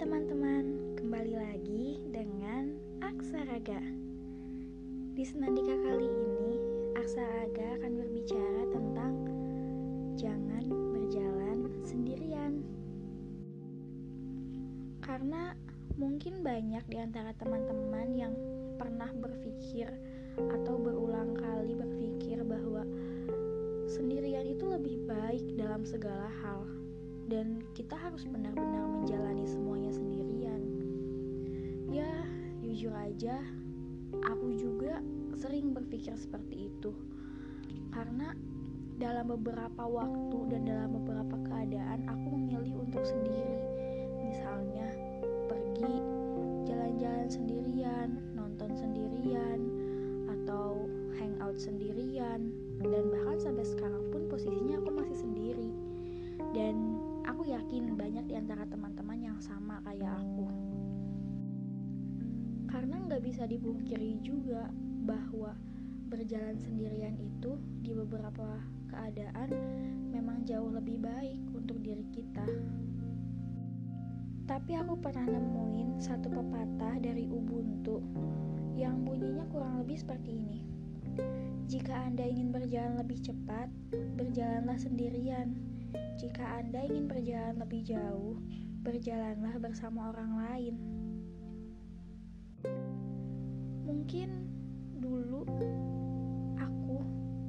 teman-teman, kembali lagi dengan Aksaraga. Di Senandika kali ini, Aksaraga akan berbicara tentang jangan berjalan sendirian. Karena mungkin banyak di antara teman-teman yang pernah berpikir atau berulang kali berpikir bahwa sendirian itu lebih baik dalam segala hal dan kita harus benar-benar jujur aja, aku juga sering berpikir seperti itu. Karena dalam beberapa waktu dan dalam beberapa keadaan aku memilih untuk sendiri. Misalnya, pergi jalan-jalan sendirian, nonton sendirian, atau hangout sendirian, dan bahkan sampai sekarang pun posisinya aku masih sendiri. Dan Aku yakin banyak di antara teman-teman yang sama kayak aku. Karena nggak bisa dipungkiri juga bahwa berjalan sendirian itu di beberapa keadaan memang jauh lebih baik untuk diri kita. Tapi aku pernah nemuin satu pepatah dari Ubuntu yang bunyinya kurang lebih seperti ini. Jika Anda ingin berjalan lebih cepat, berjalanlah sendirian jika Anda ingin berjalan lebih jauh, berjalanlah bersama orang lain. Mungkin dulu aku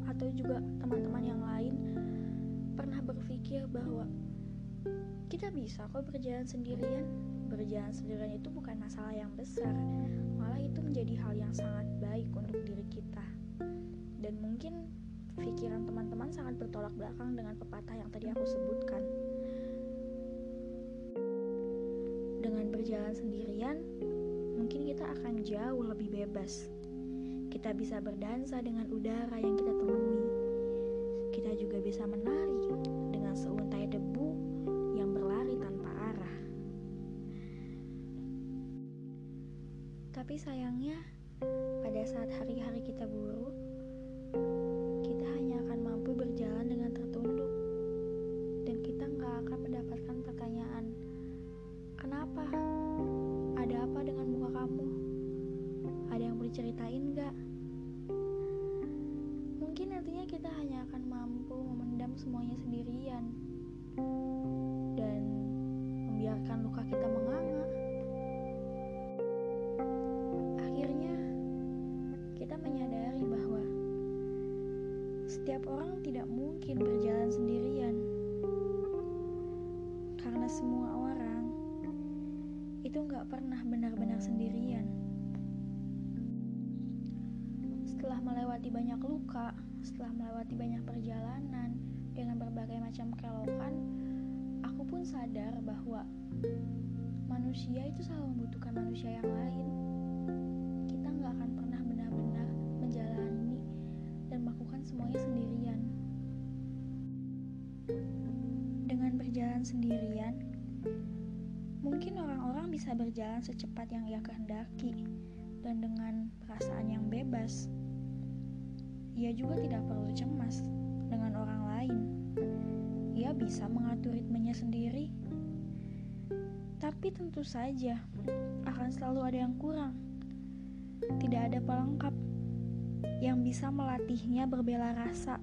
atau juga teman-teman yang lain pernah berpikir bahwa kita bisa kok berjalan sendirian. Berjalan sendirian itu bukan masalah yang besar, malah itu menjadi hal yang sangat baik untuk diri kita. Dan mungkin pikiran teman-teman sangat bertolak belakang dengan pepatah yang tadi aku sebutkan. Dengan berjalan sendirian, mungkin kita akan jauh lebih bebas. Kita bisa berdansa dengan udara yang kita temui. Kita juga bisa menari dengan seuntai debu yang berlari tanpa arah. Tapi sayangnya, pada saat hari-hari kita buruk, nggak? Mungkin nantinya kita hanya akan mampu memendam semuanya sendirian dan membiarkan luka kita menganga. Akhirnya, kita menyadari bahwa setiap orang tidak mungkin berjalan sendirian karena semua orang itu nggak pernah benar-benar sendirian. Setelah melewati banyak luka, setelah melewati banyak perjalanan dengan berbagai macam kelokan, aku pun sadar bahwa manusia itu selalu membutuhkan manusia yang lain. Kita nggak akan pernah benar-benar menjalani dan melakukan semuanya sendirian. Dengan berjalan sendirian, mungkin orang-orang bisa berjalan secepat yang ia kehendaki dan dengan perasaan yang bebas ia juga tidak perlu cemas dengan orang lain. Ia bisa mengatur ritmenya sendiri. Tapi tentu saja akan selalu ada yang kurang. Tidak ada pelengkap yang bisa melatihnya berbela rasa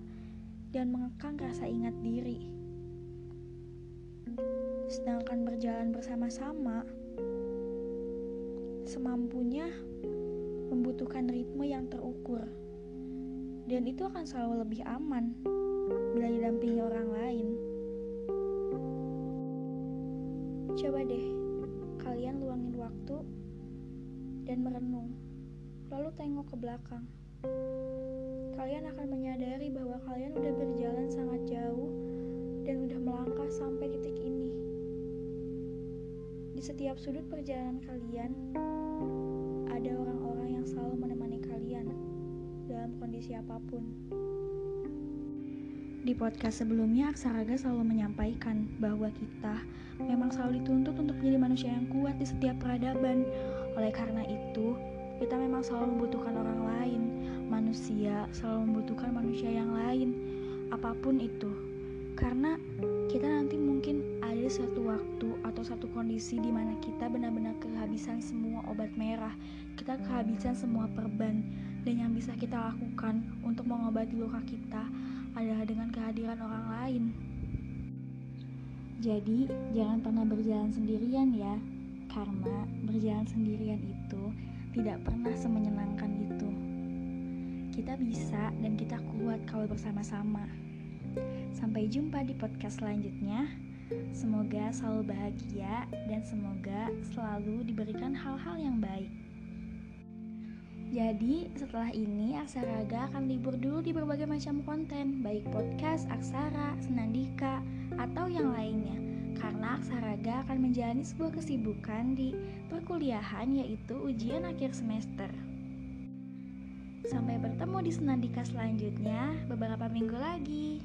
dan mengekang rasa ingat diri. Sedangkan berjalan bersama-sama semampunya membutuhkan ritme yang terukur dan itu akan selalu lebih aman bila didampingi orang lain. Coba deh, kalian luangin waktu dan merenung, lalu tengok ke belakang. Kalian akan menyadari bahwa kalian udah berjalan sangat jauh dan udah melangkah sampai titik ini. Di setiap sudut perjalanan kalian, ada orang-orang yang selalu menemani kalian dalam kondisi apa pun. Di podcast sebelumnya, Aksaraga selalu menyampaikan bahwa kita memang selalu dituntut untuk menjadi manusia yang kuat di setiap peradaban. Oleh karena itu, kita memang selalu membutuhkan orang lain. Manusia selalu membutuhkan manusia yang lain, apa pun itu. Karena kita nanti mungkin ada satu waktu atau satu kondisi di mana kita benar-benar kehabisan semua obat merah, kita kehabisan semua perban, dan yang bisa kita lakukan untuk mengobati luka kita adalah dengan kehadiran orang lain. Jadi, jangan pernah berjalan sendirian ya, karena berjalan sendirian itu tidak pernah semenyenangkan itu. Kita bisa dan kita kuat kalau bersama-sama. Sampai jumpa di podcast selanjutnya. Semoga selalu bahagia dan semoga selalu diberikan hal-hal yang baik. Jadi, setelah ini Aksaraga akan libur dulu di berbagai macam konten, baik podcast, aksara, senandika, atau yang lainnya. Karena Aksaraga akan menjalani sebuah kesibukan di perkuliahan yaitu ujian akhir semester. Sampai bertemu di senandika selanjutnya beberapa minggu lagi.